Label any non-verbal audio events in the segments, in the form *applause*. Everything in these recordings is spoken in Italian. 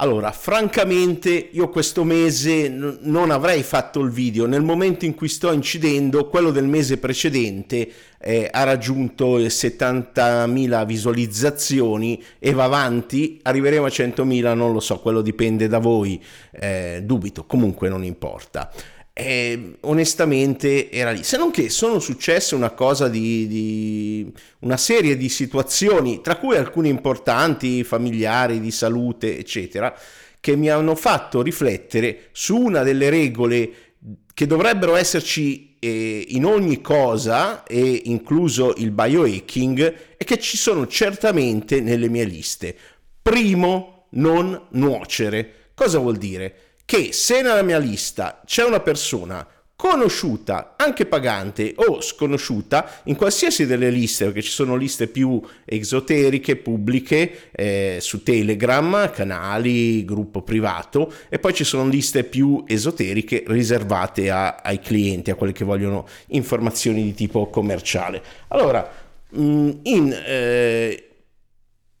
Allora, francamente, io questo mese n- non avrei fatto il video. Nel momento in cui sto incidendo, quello del mese precedente eh, ha raggiunto 70.000 visualizzazioni e va avanti. Arriveremo a 100.000, non lo so, quello dipende da voi. Eh, dubito, comunque non importa e onestamente era lì. Se non che sono successe una cosa di, di, una serie di situazioni, tra cui alcune importanti, familiari, di salute, eccetera, che mi hanno fatto riflettere su una delle regole che dovrebbero esserci eh, in ogni cosa, e incluso il biohacking, e che ci sono certamente nelle mie liste. Primo, non nuocere. Cosa vuol dire? Che se nella mia lista c'è una persona conosciuta, anche pagante o sconosciuta, in qualsiasi delle liste, perché ci sono liste più esoteriche, pubbliche, eh, su Telegram, canali, gruppo privato, e poi ci sono liste più esoteriche riservate a, ai clienti, a quelli che vogliono informazioni di tipo commerciale. Allora, mm, in, eh,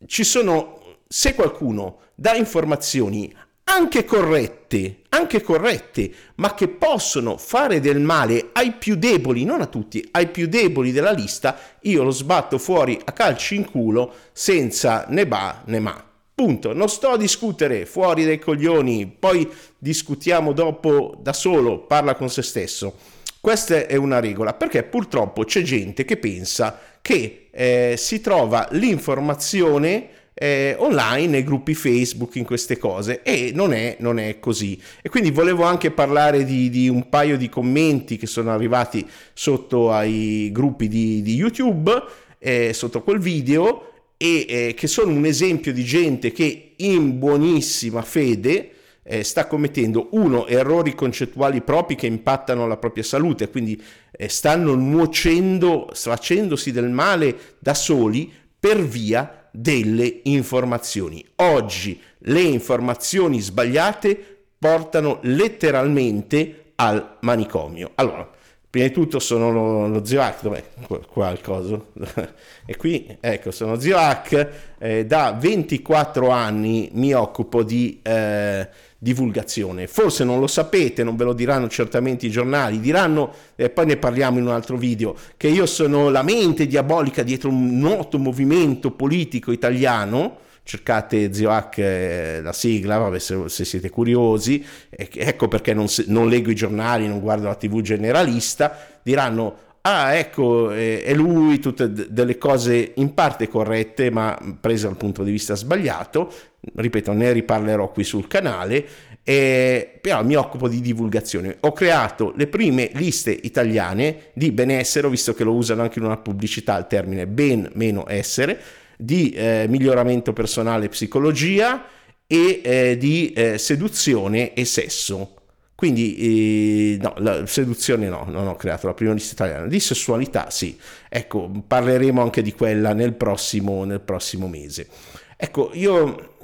ci sono, se qualcuno dà informazioni anche corrette, anche corrette, ma che possono fare del male ai più deboli, non a tutti, ai più deboli della lista, io lo sbatto fuori a calci in culo senza né ba né ma. Punto, non sto a discutere fuori dai coglioni, poi discutiamo dopo da solo, parla con se stesso. Questa è una regola, perché purtroppo c'è gente che pensa che eh, si trova l'informazione eh, online, nei gruppi Facebook, in queste cose e non è, non è così. E quindi volevo anche parlare di, di, un paio di commenti che sono arrivati sotto ai gruppi di, di YouTube, eh, sotto quel video, e eh, che sono un esempio di gente che in buonissima fede eh, sta commettendo uno errori concettuali propri che impattano la propria salute, quindi eh, stanno nuocendo, facendosi del male da soli per via delle informazioni. Oggi le informazioni sbagliate portano letteralmente al manicomio. Allora, prima di tutto sono lo, lo zio Hack, dov'è qua il coso? *laughs* e qui, ecco, sono zio Hack, eh, da 24 anni mi occupo di... Eh, divulgazione. Forse non lo sapete, non ve lo diranno certamente i giornali, diranno, e poi ne parliamo in un altro video, che io sono la mente diabolica dietro un noto movimento politico italiano. Cercate Zio Hack, eh, la sigla, vabbè, se, se, siete curiosi, ecco perché non, non leggo i giornali, non guardo la TV generalista, diranno ah ecco è lui, tutte delle cose in parte corrette ma prese dal punto di vista sbagliato, ripeto ne riparlerò qui sul canale, e, però mi occupo di divulgazione. Ho creato le prime liste italiane di benessere, visto che lo usano anche in una pubblicità il termine ben meno essere, di eh, miglioramento personale e psicologia e eh, di eh, seduzione e sesso quindi, eh, no, la seduzione no, non ho creato la prima lista italiana. Di sessualità sì, ecco, parleremo anche di quella nel prossimo, nel prossimo mese. Ecco, io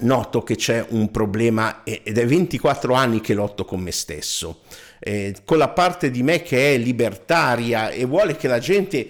noto che c'è un problema ed è 24 anni che lotto con me stesso, eh, con la parte di me che è libertaria e vuole che la gente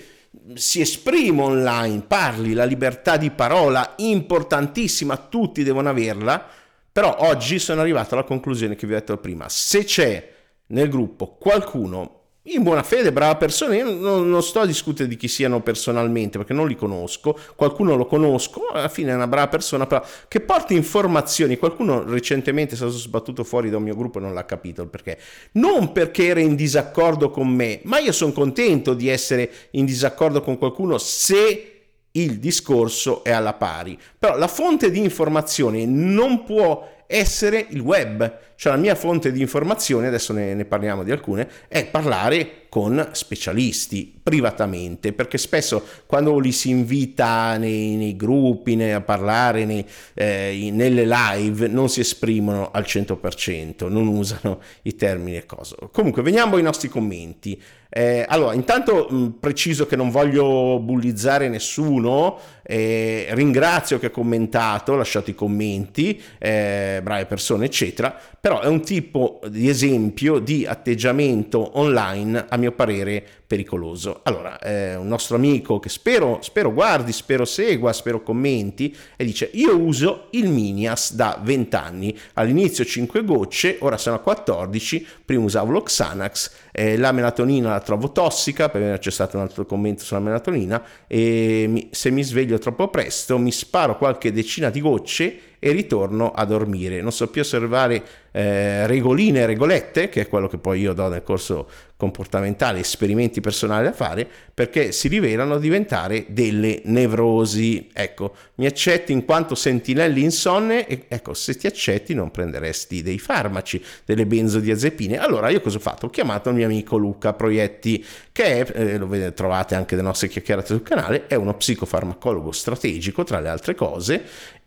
si esprima online, parli, la libertà di parola, importantissima, tutti devono averla però oggi sono arrivato alla conclusione che vi ho detto prima. Se c'è nel gruppo qualcuno in buona fede, brava persona, io non, non, sto a discutere di chi siano personalmente perché non li conosco, qualcuno lo conosco, alla fine è una brava persona, però che porti informazioni, qualcuno recentemente è stato sbattuto fuori da un mio gruppo e non l'ha capito il perché, non perché era in disaccordo con me, ma io sono contento di essere in disaccordo con qualcuno se il discorso è alla pari. Però la fonte di informazione non può essere il web, cioè la mia fonte di informazione, adesso ne, ne parliamo di alcune, è parlare con specialisti privatamente, perché spesso quando li si invita nei, nei gruppi nei, a parlare nei, eh, nelle live non si esprimono al 100%, non usano i termini e cose. Comunque veniamo ai nostri commenti. Eh, allora, intanto mh, preciso che non voglio bullizzare nessuno, eh, ringrazio che ha commentato, lasciato i commenti. Eh, brave persone, eccetera, però è un tipo di esempio di atteggiamento online, a mio parere, pericoloso. Allora, eh, un nostro amico che spero, spero guardi, spero segua, spero commenti, e dice, io uso il Minias da 20 anni, all'inizio 5 gocce, ora sono a 14, prima usavo lo Xanax, eh, la melatonina la trovo tossica, perché c'è stato un altro commento sulla melatonina, e mi, se mi sveglio troppo presto mi sparo qualche decina di gocce e ritorno a dormire. Non so più osservare eh, regoline e regolette, che è quello che poi io do nel corso comportamentale, esperimenti personali da fare, perché si rivelano diventare delle nevrosi. Ecco, mi accetti in quanto sentinelli insonne e ecco, se ti accetti non prenderesti dei farmaci, delle benzodiazepine. Allora io cosa ho fatto? Ho chiamato il mio amico Luca Proietti, che è, eh, lo vedete, trovate anche le nostre chiacchierate sul canale, è uno psicofarmacologo strategico, tra le altre cose,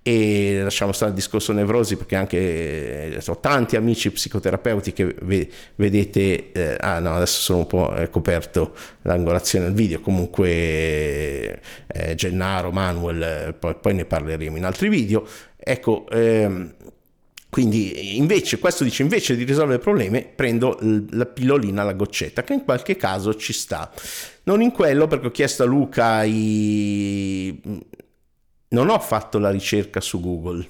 e lasciamo stare il discorso nevrosi perché anche eh, ho tanti amici psicoterapeuti che vedete eh, ah no adesso sono un po' coperto l'angolazione del video. Comunque eh, Gennaro Manuel eh, poi, poi, ne parleremo in altri video. Ecco ehm, quindi invece questo dice invece di risolvere problemi prendo la pillolina la goccetta che in qualche caso ci sta. Non in quello perché ho chiesto a Luca i non ho fatto la ricerca su Google,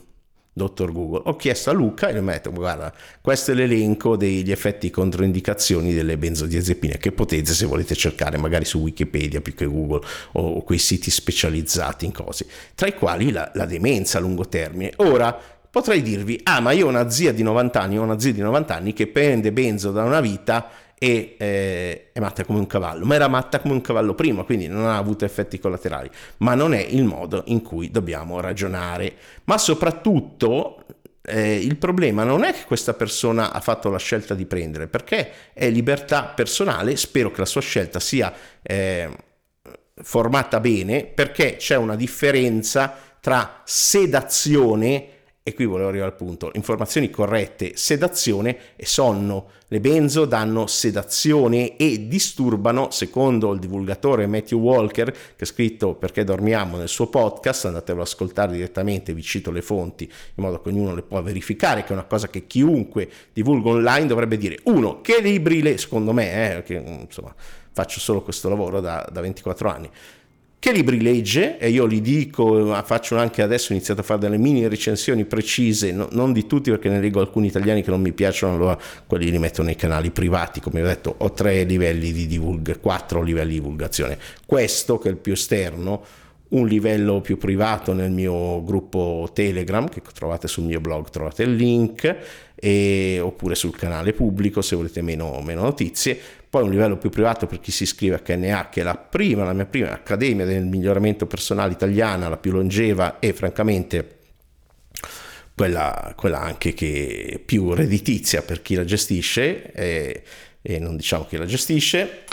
dottor Google, ho chiesto a Luca e gli ho detto guarda, questo è l'elenco degli effetti controindicazioni delle benzodiazepine che potete se volete cercare magari su Wikipedia più che Google o quei siti specializzati in cose, tra i quali la, la demenza a lungo termine. Ora, potrei dirvi, ah ma io ho una zia di 90 anni, ho una zia di 90 anni che prende benzo da una vita e eh, è matta come un cavallo, ma era matta come un cavallo prima, quindi non ha avuto effetti collaterali, ma non è il modo in cui dobbiamo ragionare. Ma soprattutto eh, il problema non è che questa persona ha fatto la scelta di prendere, perché è libertà personale, spero che la sua scelta sia eh, formata bene, perché c'è una differenza tra sedazione e qui volevo arrivare al punto, informazioni corrette, sedazione e sonno. Le benzo danno sedazione e disturbano, secondo il divulgatore Matthew Walker, che ha scritto Perché dormiamo nel suo podcast, andatelo ad ascoltare direttamente, vi cito le fonti, in modo che ognuno le può verificare, che è una cosa che chiunque divulga online dovrebbe dire. Uno, che libri le, secondo me, eh, che insomma faccio solo questo lavoro da, da 24 anni che libri legge? E io li dico, faccio anche adesso, ho iniziato a fare delle mini recensioni precise, no, non di tutti perché ne leggo alcuni italiani che non mi piacciono, allora quelli li metto nei canali privati, come ho detto ho tre livelli di divulgazione, quattro livelli di divulgazione, questo che è il più esterno, un livello più privato nel mio gruppo Telegram che trovate sul mio blog, trovate il link, e, oppure sul canale pubblico se volete meno, meno notizie poi un livello più privato per chi si iscrive a KNA, che è la prima, la mia prima accademia del miglioramento personale italiana, la più longeva e francamente quella, quella anche che più redditizia per chi la gestisce, e, e non diciamo chi la gestisce.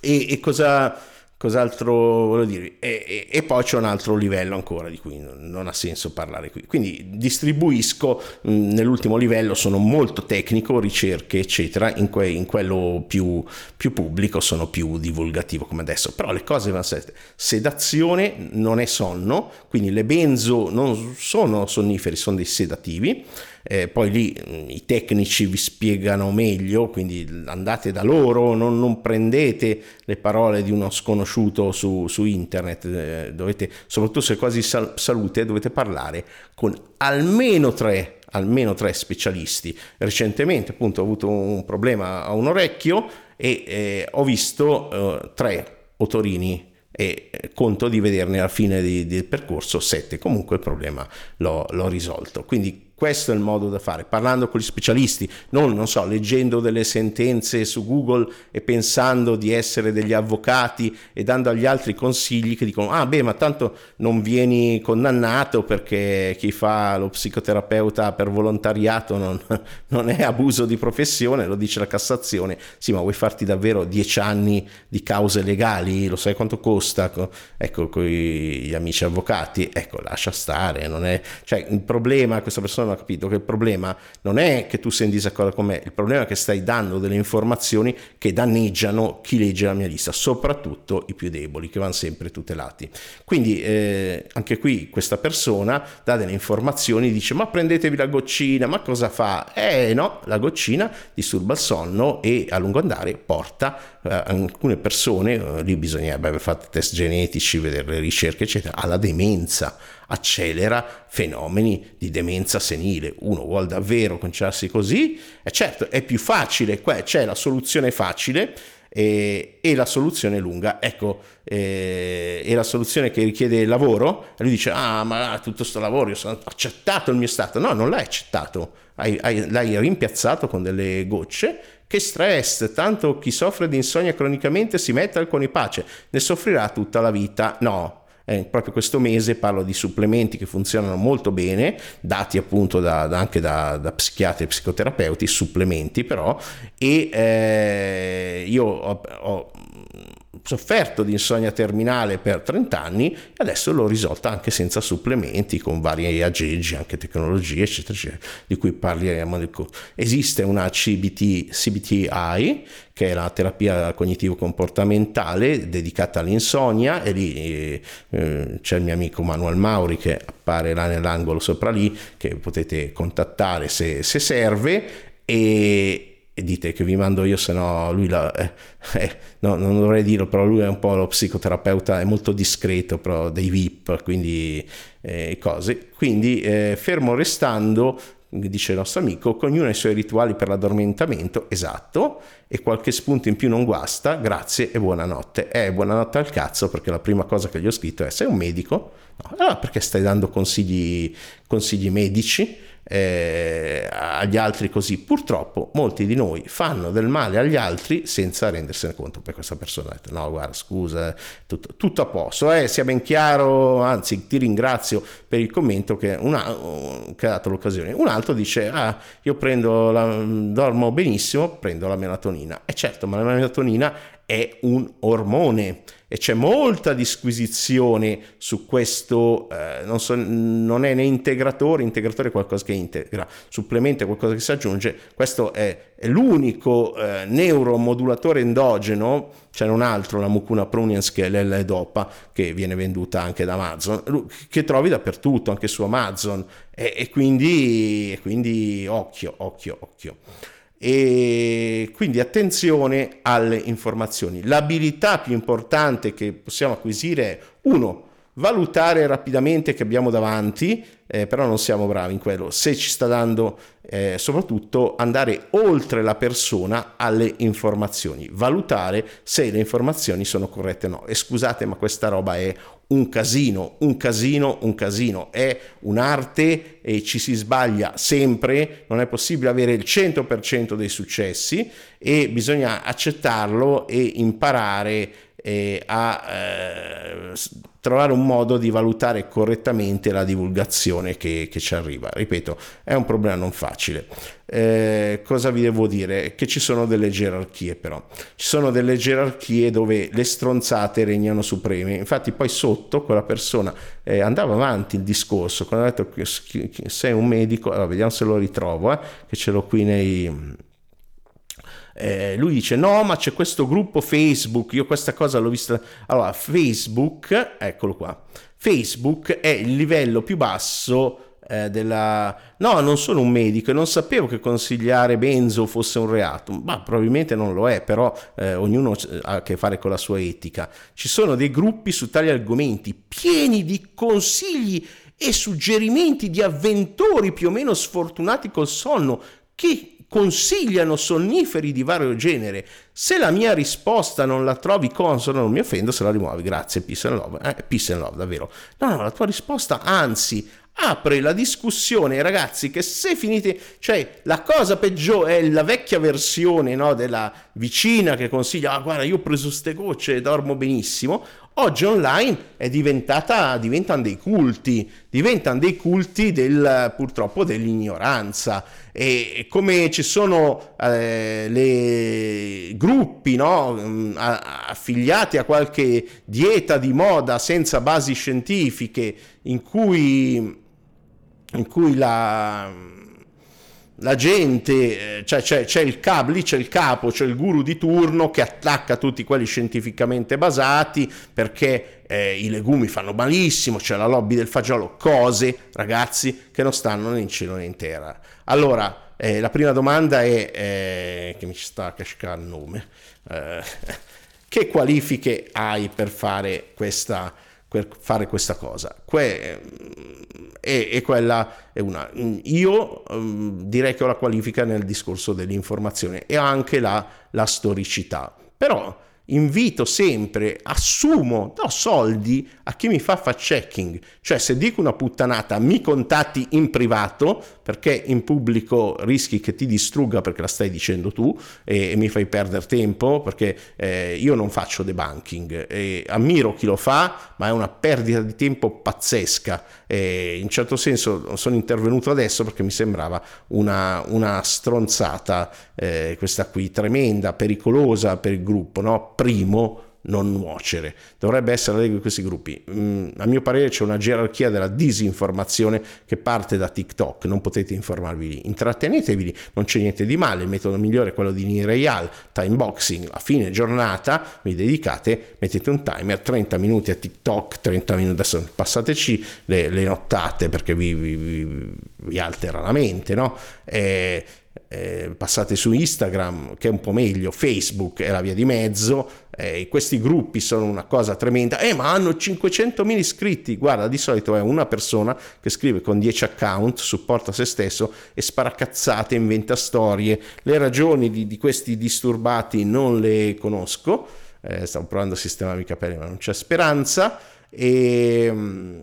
E, e cosa Cos'altro volevo dire? E, e, e, poi c'è un altro livello ancora di cui non, ha senso parlare qui. Quindi distribuisco mh, nell'ultimo livello, sono molto tecnico, ricerche, eccetera. In, que, in quello più, più, pubblico sono più divulgativo come adesso. Però le cose vanno sempre. Sedazione non è sonno, quindi le benzo non sono sonniferi, sono dei sedativi eh, poi lì mm, i tecnici vi spiegano meglio, quindi andate da loro, non, non prendete le parole di uno sconosciuto su, su internet, eh, dovete, soprattutto se quasi sal- salute, dovete parlare con almeno tre almeno tre specialisti. Recentemente appunto ho avuto un problema a un orecchio e eh, ho visto eh, tre otorini e eh, conto di vederne alla fine di, del percorso sette. Comunque il problema l'ho, l'ho risolto. Quindi questo è il modo da fare, parlando con gli specialisti, non, non so, leggendo delle sentenze su Google e pensando di essere degli avvocati e dando agli altri consigli che dicono, ah beh, ma tanto non vieni condannato perché chi fa lo psicoterapeuta per volontariato non, *laughs* non è abuso di professione, lo dice la Cassazione. Sì, ma vuoi farti davvero dieci anni di cause legali? Lo sai quanto costa? Ecco, con gli amici avvocati, ecco, lascia stare, non è... Cioè, il problema, questa persona hanno capito che il problema non è che tu sei in disaccordo con me, il problema è che stai dando delle informazioni che danneggiano chi legge la mia lista, soprattutto i più deboli che vanno sempre tutelati. Quindi eh, anche qui questa persona dà delle informazioni, dice ma prendetevi la goccina, ma cosa fa? Eh no, la goccina disturba il sonno e a lungo andare porta eh, alcune persone, eh, lì bisognerebbe aver fatto test genetici, vedere le ricerche eccetera, alla demenza accelera fenomeni di demenza senile. Uno vuole davvero conciarsi così? E certo, è più facile, qua c'è la soluzione facile e, e la soluzione lunga. Ecco, eh, e la soluzione che richiede lavoro? E lui dice, ah, ma tutto questo lavoro, io sono accettato il mio stato. No, non l'hai accettato, hai, hai, l'hai rimpiazzato con delle gocce che stress, tanto chi soffre di insonnia cronicamente si mette al conipace, ne soffrirà tutta la vita. No, eh, proprio questo mese parlo di supplementi che funzionano molto bene, dati appunto da, da, anche da, da, psichiatri e psicoterapeuti, supplementi però, e eh, io ho, ho sofferto di insonnia terminale per 30 anni e adesso l'ho risolta anche senza supplementi, con vari aggeggi, anche tecnologie, eccetera, eccetera, di cui parleremo corso. Esiste una CBT, CBTI, che è la terapia cognitivo-comportamentale dedicata all'insonnia e lì eh, eh, c'è il mio amico Manuel Mauri che appare là nell'angolo sopra lì, che potete contattare se, se serve e, e dite che vi mando io, se no lui la, eh, eh, no, non dovrei dirlo, però lui è un po' lo psicoterapeuta, è molto discreto, però dei VIP, quindi eh, cose. Quindi eh, fermo restando, dice il nostro amico, con ognuno ha i suoi rituali per l'addormentamento, esatto, e qualche spunto in più non guasta, grazie e buonanotte. Eh, buonanotte al cazzo, perché la prima cosa che gli ho scritto è sei un medico? No, allora perché stai dando consigli, consigli medici? Eh, agli altri così. Purtroppo molti di noi fanno del male agli altri senza rendersene conto. Per questa persona ha detto no guarda scusa, tutto, tutto a posto, eh, sia ben chiaro, anzi ti ringrazio per il commento che, una, che ha dato l'occasione. Un altro dice ah io prendo la, dormo benissimo, prendo la melatonina. E certo, ma la melatonina è un ormone e c'è molta disquisizione su questo, eh, non, so, non, è né integratore, integratore è qualcosa che integra, supplemento è qualcosa che si aggiunge, questo è, è l'unico eh, neuromodulatore endogeno, c'è un altro, la Mucuna pruniens che è l'L-Dopa, che viene venduta anche da Amazon, che trovi dappertutto, anche su Amazon, e, e, quindi, e quindi occhio, occhio, occhio e quindi attenzione alle informazioni. L'abilità più importante che possiamo acquisire è uno, valutare rapidamente che abbiamo davanti, eh, però non siamo bravi in quello, se ci sta dando eh, soprattutto andare oltre la persona alle informazioni, valutare se le informazioni sono corrette o no. E scusate, ma questa roba è un casino, un casino, un casino, è un'arte e ci si sbaglia sempre, non è possibile avere il 100% dei successi e bisogna accettarlo e imparare a eh, trovare un modo di valutare correttamente la divulgazione che, che, ci arriva. Ripeto, è un problema non facile. Eh, cosa vi devo dire? Che ci sono delle gerarchie però. Ci sono delle gerarchie dove le stronzate regnano supreme. Infatti poi sotto quella persona eh, andava avanti il discorso, quando ha detto che sei un medico, allora vediamo se lo ritrovo, eh, che ce l'ho qui nei eh, lui dice no ma c'è questo gruppo Facebook, io questa cosa l'ho vista, allora Facebook, eccolo qua, Facebook è il livello più basso eh, della... No, non sono un medico e non sapevo che consigliare benzo fosse un reato, ma probabilmente non lo è, però eh, ognuno ha a che fare con la sua etica. Ci sono dei gruppi su tali argomenti pieni di consigli e suggerimenti di avventori più o meno sfortunati col sonno. Che consigliano sonniferi di vario genere. Se la mia risposta non la trovi consona, non mi offendo se la rimuovi. Grazie, peace and love. Eh, peace and love, davvero. No, no, la tua risposta, anzi, apre la discussione, ragazzi, che se finite, cioè la cosa peggiore è la vecchia versione no, della vicina che consiglia, ah guarda io ho preso ste gocce e dormo benissimo, oggi online è diventata, diventano dei culti, diventano dei culti del, purtroppo dell'ignoranza e come ci sono eh, gruppi no, mm, affiliati a qualche dieta di moda senza basi scientifiche in cui in cui la, la gente, eh, cioè c'è, c'è il capo, lì c'è il capo, c'è il guru di turno che attacca tutti quelli scientificamente basati perché eh, i legumi fanno malissimo, c'è la lobby del fagiolo, cose, ragazzi, che non stanno né in cielo né in terra. Allora, eh, la prima domanda è, eh, che mi sta a cascare il nome, eh, *laughs* che qualifiche hai per fare questa per fare questa cosa. Que- e, e, quella è una. Io um, direi che ho la qualifica nel discorso dell'informazione e anche la, la storicità. Però invito sempre, assumo, do soldi a chi mi fa fact checking, cioè se dico una puttanata mi contatti in privato perché in pubblico rischi che ti distrugga perché la stai dicendo tu e, e mi fai perdere tempo perché eh, io non faccio debunking e ammiro chi lo fa ma è una perdita di tempo pazzesca e in certo senso sono intervenuto adesso perché mi sembrava una, una stronzata eh, questa qui tremenda, pericolosa per il gruppo, no? Primo non nuocere. Dovrebbe essere la regola di questi gruppi. Mm, a mio parere c'è una gerarchia della disinformazione che parte da TikTok, non potete informarvi lì. Intrattenetevi lì, non c'è niente di male, il metodo migliore è quello di Nireal, time boxing, a fine giornata vi dedicate, mettete un timer, 30 minuti a TikTok, 30 minuti, adesso passateci le, le nottate perché vi, vi, vi, vi altera la mente, no? E, eh, passate su Instagram che è un po' meglio, Facebook è la via di mezzo, eh, questi gruppi sono una cosa tremenda, eh ma hanno 500.000 iscritti, guarda di solito è una persona che scrive con 10 account, supporta se stesso e spara cazzate, inventa storie, le ragioni di, di questi disturbati non le conosco, eh, stavo provando a sistemarmi i capelli ma non c'è speranza. E... Mm,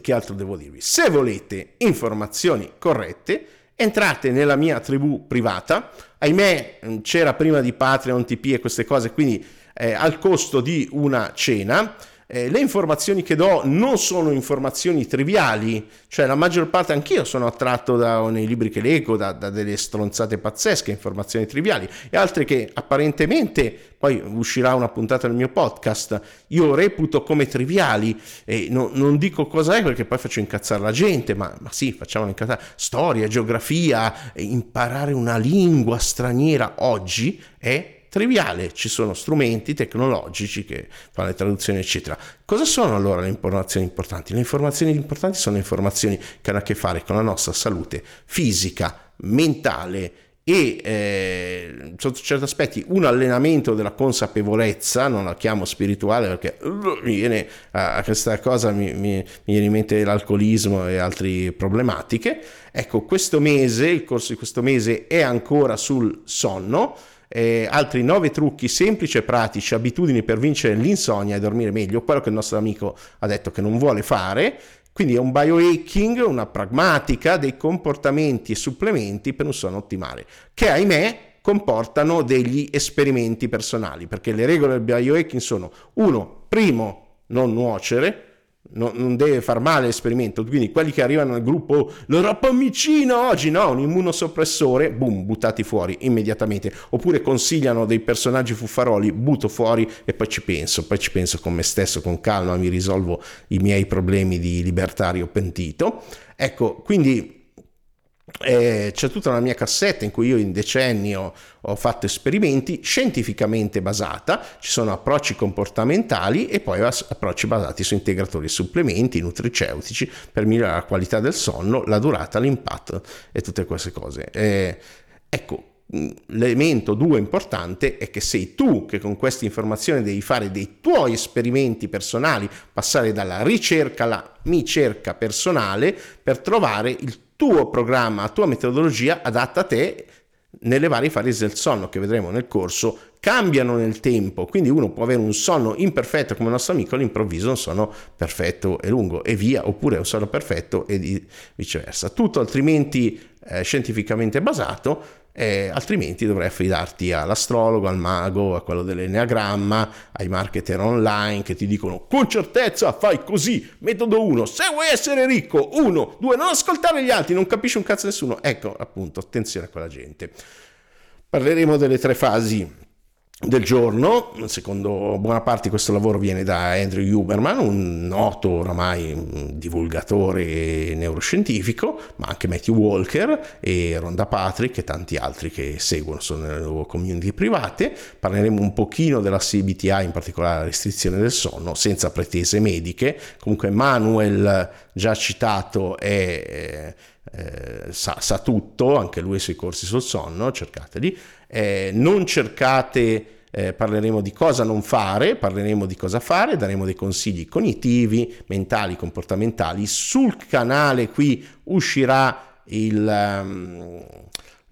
che altro devo dirvi? Se volete informazioni corrette, entrate nella mia tribù privata, ahimè c'era prima di Patreon, TP e queste cose, quindi eh, al costo di una cena, eh, le informazioni che do non sono informazioni triviali, cioè la maggior parte, anch'io sono attratto da, nei libri che leggo da, da, delle stronzate pazzesche, informazioni triviali, e altre che apparentemente, poi uscirà una puntata del mio podcast, io reputo come triviali, e no, non dico cosa è perché poi faccio incazzare la gente, ma, ma sì, facciamo incazzare, storia, geografia, imparare una lingua straniera oggi è triviale, ci sono strumenti tecnologici che fanno le traduzioni, eccetera. Cosa sono allora le informazioni importanti? Le informazioni importanti sono le informazioni che hanno a che fare con la nostra salute fisica, mentale e eh, sotto certi aspetti un allenamento della consapevolezza, non la chiamo spirituale perché uh, mi viene a, a questa cosa, mi, mi, mi viene in mente l'alcolismo e altre problematiche. Ecco, questo mese, il corso di questo mese è ancora sul sonno eh, altri nove trucchi semplici e pratici, abitudini per vincere l'insonnia e dormire meglio, quello che il nostro amico ha detto che non vuole fare. Quindi è un biohacking, una pragmatica dei comportamenti e supplementi per un sonno ottimale, che ahimè comportano degli esperimenti personali, perché le regole del biohacking sono uno, primo, non nuocere, No, non deve far male l'esperimento. Quindi quelli che arrivano al gruppo, la rapamicina oggi, no, un immunosoppressore, boom, buttati fuori immediatamente. Oppure consigliano dei personaggi fuffaroli, butto fuori e poi ci penso, poi ci penso con me stesso, con calma, mi risolvo i miei problemi di libertario pentito. Ecco, quindi eh, c'è tutta una mia cassetta in cui io in decenni ho, ho, fatto esperimenti scientificamente basata, ci sono approcci comportamentali e poi approcci basati su integratori e supplementi nutriceutici per migliorare la qualità del sonno, la durata, l'impatto e tutte queste cose. Eh, ecco, l'elemento due importante è che sei tu che con queste informazioni devi fare dei tuoi esperimenti personali, passare dalla ricerca alla ricerca personale per trovare il tuo programma, la tua metodologia adatta a te nelle varie fasi del sonno che vedremo nel corso cambiano nel tempo, quindi uno può avere un sonno imperfetto come il nostro amico, all'improvviso un sonno perfetto e lungo e via, oppure un sonno perfetto e viceversa. Tutto altrimenti eh, scientificamente basato eh, altrimenti dovrai affidarti all'astrologo, al mago, a quello dell'enneagramma, ai marketer online che ti dicono con certezza fai così, metodo 1, se vuoi essere ricco, 1, 2, non ascoltare gli altri, non capisci un cazzo nessuno, ecco appunto, attenzione a quella gente. Parleremo delle tre fasi del giorno, secondo buona parte questo lavoro viene da Andrew Huberman, un noto oramai divulgatore neuroscientifico, ma anche Matthew Walker e Rhonda Patrick e tanti altri che seguono, sono nelle loro community private. Parleremo un pochino della CBTI, in particolare la restrizione del sonno, senza pretese mediche. Comunque Manuel, già citato, è... Eh, sa, sa, tutto, anche lui sui corsi sul sonno, cercateli. Eh, non cercate eh, parleremo di cosa non fare, parleremo di cosa fare, daremo dei consigli cognitivi, mentali, comportamentali. Sul canale qui uscirà il, um,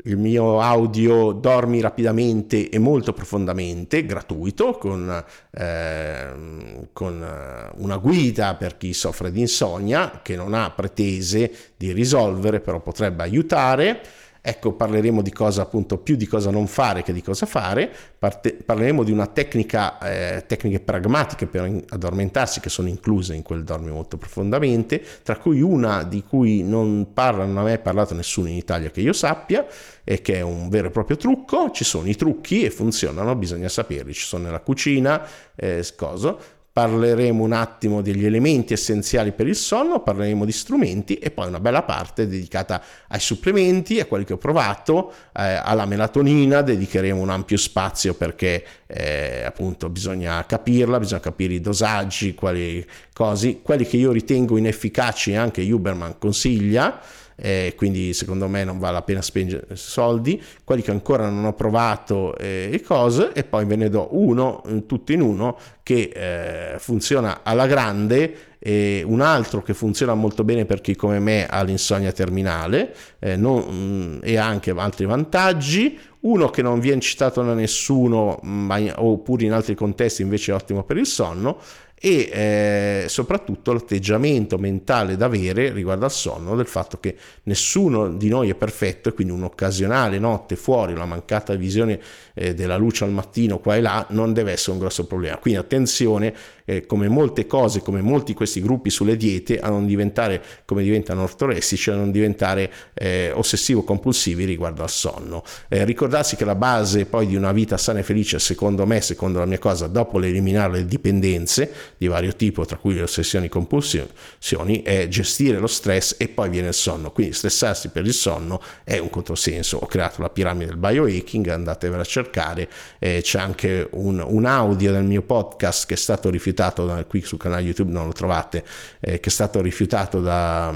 il mio audio Dormi rapidamente e molto profondamente, gratuito, con, eh, con una guida per chi soffre di insonnia, che non ha pretese di risolvere, però potrebbe aiutare. Ecco, parleremo di cosa appunto più di cosa non fare che di cosa fare, Parte, parleremo di una tecnica, eh, tecniche pragmatiche per addormentarsi che sono incluse in quel dormi molto profondamente, tra cui una di cui non parla, non ha mai parlato nessuno in Italia che io sappia, e che è un vero e proprio trucco, ci sono i trucchi e funzionano, bisogna saperli, ci sono nella cucina, eh, cosa parleremo un attimo degli elementi essenziali per il sonno, parleremo di strumenti e poi una bella parte dedicata ai supplementi, a quelli che ho provato, eh, alla melatonina, dedicheremo un ampio spazio perché eh, appunto bisogna capirla, bisogna capire i dosaggi, quali cose, quelli che io ritengo inefficaci anche Huberman consiglia eh, quindi secondo me non vale la pena spendere soldi, quelli che ancora non ho provato eh, e cose e poi ve ne do uno, tutto in uno, che eh, funziona alla grande e un altro che funziona molto bene per chi come me ha l'insonnia terminale eh, non, mm, e anche altri vantaggi, uno che non viene citato da nessuno ma oppure in altri contesti invece è ottimo per il sonno e eh, soprattutto l'atteggiamento mentale da avere riguardo al sonno del fatto che nessuno di noi è perfetto e quindi un'occasionale notte fuori, una mancata visione eh, della luce al mattino qua e là non deve essere un grosso problema. Quindi attenzione eh, come molte cose, come molti questi gruppi sulle diete, a non diventare come diventano ortoressici, a non diventare eh, ossessivo-compulsivi riguardo al sonno. Eh, ricordarsi che la base poi di una vita sana e felice, secondo me, secondo la mia cosa, dopo l'eliminare le dipendenze di vario tipo, tra cui le ossessioni e compulsioni, è gestire lo stress e poi viene il sonno. Quindi stressarsi per il sonno è un controsenso. Ho creato la piramide del biohacking, andatevela a cercare, eh, c'è anche un, un audio del mio podcast che è stato rifiutato rifiutato da, qui sul canale YouTube, non lo trovate, eh, che è stato rifiutato da,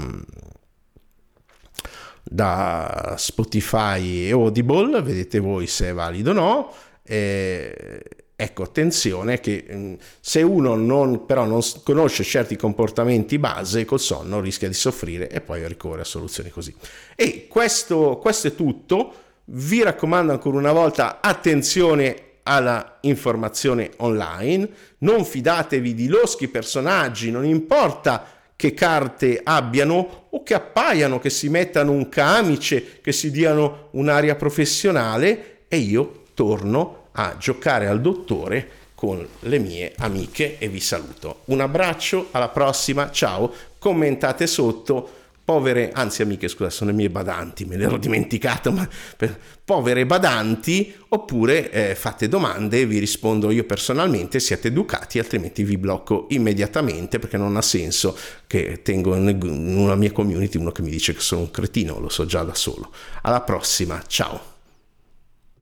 da Spotify e Audible, vedete voi se è valido o no. Eh, ecco, attenzione che mm, se uno non, però non conosce certi comportamenti base col sonno rischia di soffrire e poi ricorre a soluzioni così. E questo, questo è tutto. Vi raccomando ancora una volta attenzione alla informazione online, non fidatevi di loschi personaggi, non importa che carte abbiano o che appaiano, che si mettano un camice, che si diano un'aria professionale e io torno a giocare al dottore con le mie amiche e vi saluto. Un abbraccio, alla prossima, ciao, commentate sotto povere, anzi amiche, scusa, sono le mie badanti, me le ero dimenticato, ma per, povere badanti, oppure eh, fate domande, vi rispondo io personalmente, siete educati, altrimenti vi blocco immediatamente perché non ha senso che tengo in una mia community uno che mi dice che sono un cretino, lo so già da solo. Alla prossima, ciao!